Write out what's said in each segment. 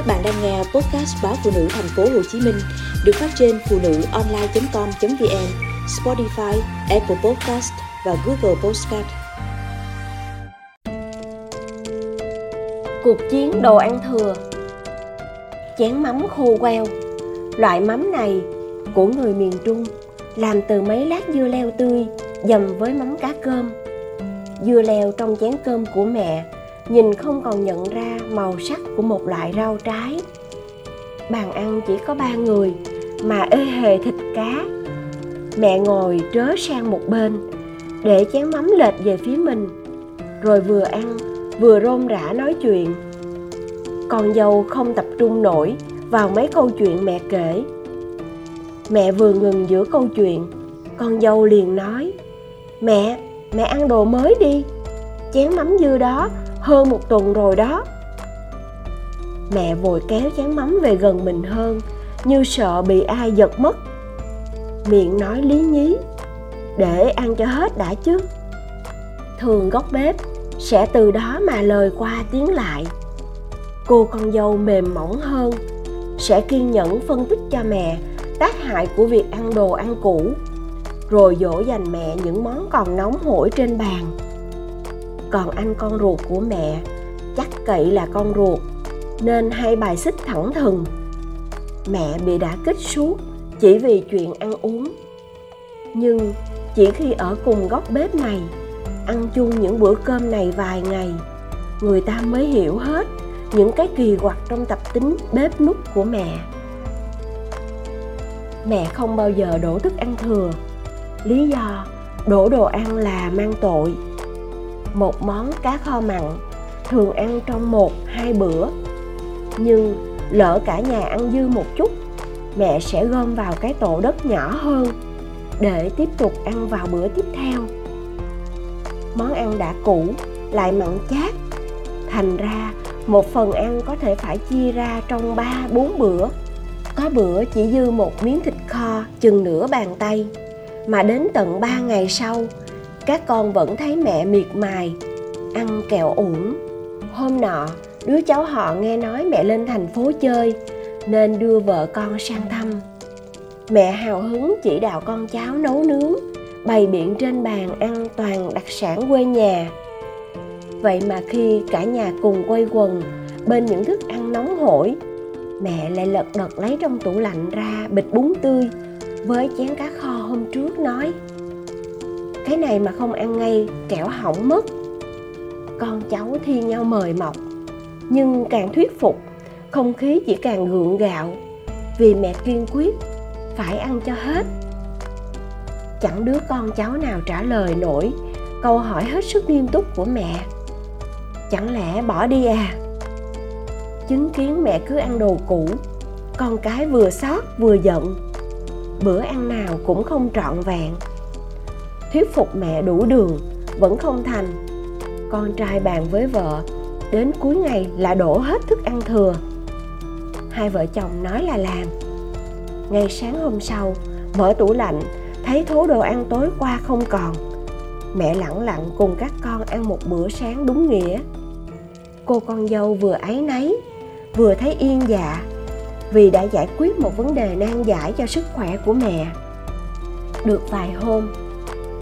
Các bạn đang nghe podcast báo phụ nữ thành phố Hồ Chí Minh được phát trên phụ nữ online.com.vn, Spotify, Apple Podcast và Google Podcast. Cuộc chiến đồ ăn thừa Chén mắm khô queo Loại mắm này của người miền Trung làm từ mấy lát dưa leo tươi dầm với mắm cá cơm. Dưa leo trong chén cơm của mẹ nhìn không còn nhận ra màu sắc của một loại rau trái. Bàn ăn chỉ có ba người mà ê hề thịt cá. Mẹ ngồi trớ sang một bên để chén mắm lệch về phía mình, rồi vừa ăn vừa rôm rã nói chuyện. Con dâu không tập trung nổi vào mấy câu chuyện mẹ kể. Mẹ vừa ngừng giữa câu chuyện, con dâu liền nói, mẹ mẹ ăn đồ mới đi. Chén mắm dư đó hơn một tuần rồi đó. Mẹ vội kéo chén mắm về gần mình hơn, như sợ bị ai giật mất. Miệng nói lý nhí, để ăn cho hết đã chứ. Thường góc bếp sẽ từ đó mà lời qua tiếng lại. Cô con dâu mềm mỏng hơn sẽ kiên nhẫn phân tích cho mẹ tác hại của việc ăn đồ ăn cũ, rồi dỗ dành mẹ những món còn nóng hổi trên bàn còn anh con ruột của mẹ, chắc cậy là con ruột, nên hay bài xích thẳng thừng. Mẹ bị đã kích suốt chỉ vì chuyện ăn uống. Nhưng chỉ khi ở cùng góc bếp này, ăn chung những bữa cơm này vài ngày, người ta mới hiểu hết những cái kỳ quặc trong tập tính bếp nút của mẹ. Mẹ không bao giờ đổ thức ăn thừa. Lý do đổ đồ ăn là mang tội một món cá kho mặn, thường ăn trong một, hai bữa. Nhưng lỡ cả nhà ăn dư một chút, mẹ sẽ gom vào cái tổ đất nhỏ hơn để tiếp tục ăn vào bữa tiếp theo. Món ăn đã cũ, lại mặn chát, thành ra một phần ăn có thể phải chia ra trong ba, bốn bữa. Có bữa chỉ dư một miếng thịt kho chừng nửa bàn tay, mà đến tận ba ngày sau các con vẫn thấy mẹ miệt mài, ăn kẹo uổng. Hôm nọ, đứa cháu họ nghe nói mẹ lên thành phố chơi, nên đưa vợ con sang thăm. Mẹ hào hứng chỉ đạo con cháu nấu nướng, bày biện trên bàn ăn toàn đặc sản quê nhà. Vậy mà khi cả nhà cùng quay quần, bên những thức ăn nóng hổi, mẹ lại lật đật lấy trong tủ lạnh ra bịch bún tươi, với chén cá kho hôm trước nói cái này mà không ăn ngay, kẻo hỏng mất. Con cháu thi nhau mời mọc, nhưng càng thuyết phục, không khí chỉ càng gượng gạo. Vì mẹ kiên quyết, phải ăn cho hết. Chẳng đứa con cháu nào trả lời nổi câu hỏi hết sức nghiêm túc của mẹ. Chẳng lẽ bỏ đi à? Chứng kiến mẹ cứ ăn đồ cũ, con cái vừa xót vừa giận. Bữa ăn nào cũng không trọn vẹn thuyết phục mẹ đủ đường, vẫn không thành. Con trai bàn với vợ, đến cuối ngày là đổ hết thức ăn thừa. Hai vợ chồng nói là làm. Ngày sáng hôm sau, mở tủ lạnh, thấy thố đồ ăn tối qua không còn. Mẹ lẳng lặng cùng các con ăn một bữa sáng đúng nghĩa. Cô con dâu vừa áy náy, vừa thấy yên dạ vì đã giải quyết một vấn đề nan giải cho sức khỏe của mẹ. Được vài hôm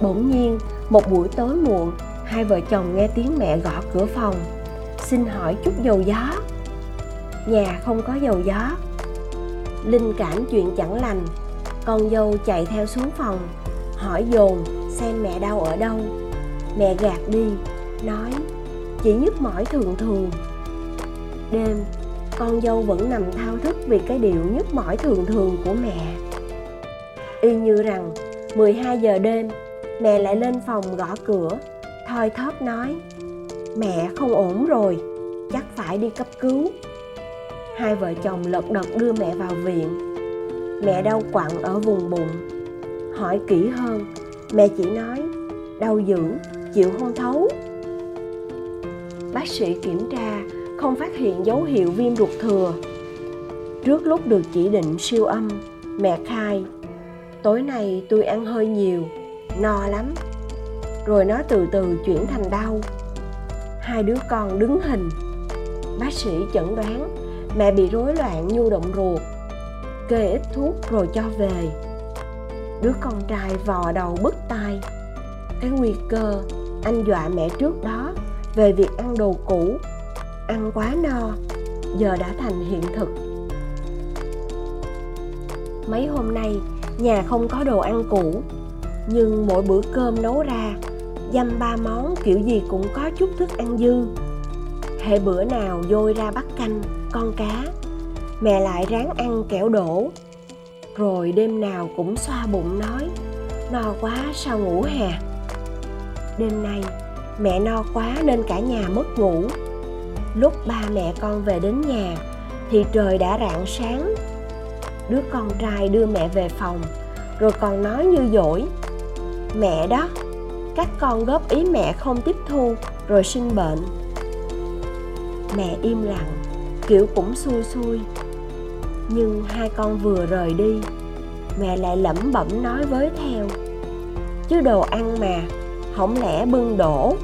bỗng nhiên, một buổi tối muộn, hai vợ chồng nghe tiếng mẹ gõ cửa phòng. Xin hỏi chút dầu gió. Nhà không có dầu gió. Linh cảm chuyện chẳng lành. Con dâu chạy theo xuống phòng, hỏi dồn xem mẹ đau ở đâu. Mẹ gạt đi, nói, chỉ nhức mỏi thường thường. Đêm, con dâu vẫn nằm thao thức vì cái điệu nhức mỏi thường thường của mẹ. Y như rằng 12 giờ đêm mẹ lại lên phòng gõ cửa. Thoi thóp nói, mẹ không ổn rồi, chắc phải đi cấp cứu. Hai vợ chồng lật đật đưa mẹ vào viện. Mẹ đau quặn ở vùng bụng. Hỏi kỹ hơn, mẹ chỉ nói, đau dữ, chịu không thấu. Bác sĩ kiểm tra, không phát hiện dấu hiệu viêm ruột thừa. Trước lúc được chỉ định siêu âm, mẹ khai, tối nay tôi ăn hơi nhiều no lắm. Rồi nó từ từ chuyển thành đau. Hai đứa con đứng hình. Bác sĩ chẩn đoán, mẹ bị rối loạn nhu động ruột, kê ít thuốc rồi cho về. Đứa con trai vò đầu bứt tai. Cái nguy cơ anh dọa mẹ trước đó về việc ăn đồ cũ, ăn quá no, giờ đã thành hiện thực. Mấy hôm nay, nhà không có đồ ăn cũ nhưng mỗi bữa cơm nấu ra, dăm ba món kiểu gì cũng có chút thức ăn dư. Hệ bữa nào dôi ra bắt canh, con cá, mẹ lại ráng ăn kẻo đổ. Rồi đêm nào cũng xoa bụng nói, no quá, sao ngủ hè. đêm nay, mẹ no quá nên cả nhà mất ngủ. Lúc ba mẹ con về đến nhà, thì trời đã rạng sáng. Đứa con trai đưa mẹ về phòng, rồi còn nói như dỗi mẹ đó, các con góp ý mẹ không tiếp thu rồi sinh bệnh. Mẹ im lặng, kiểu cũng xui xui. Nhưng hai con vừa rời đi, mẹ lại lẩm bẩm nói với theo. Chứ đồ ăn mà, không lẽ bưng đổ.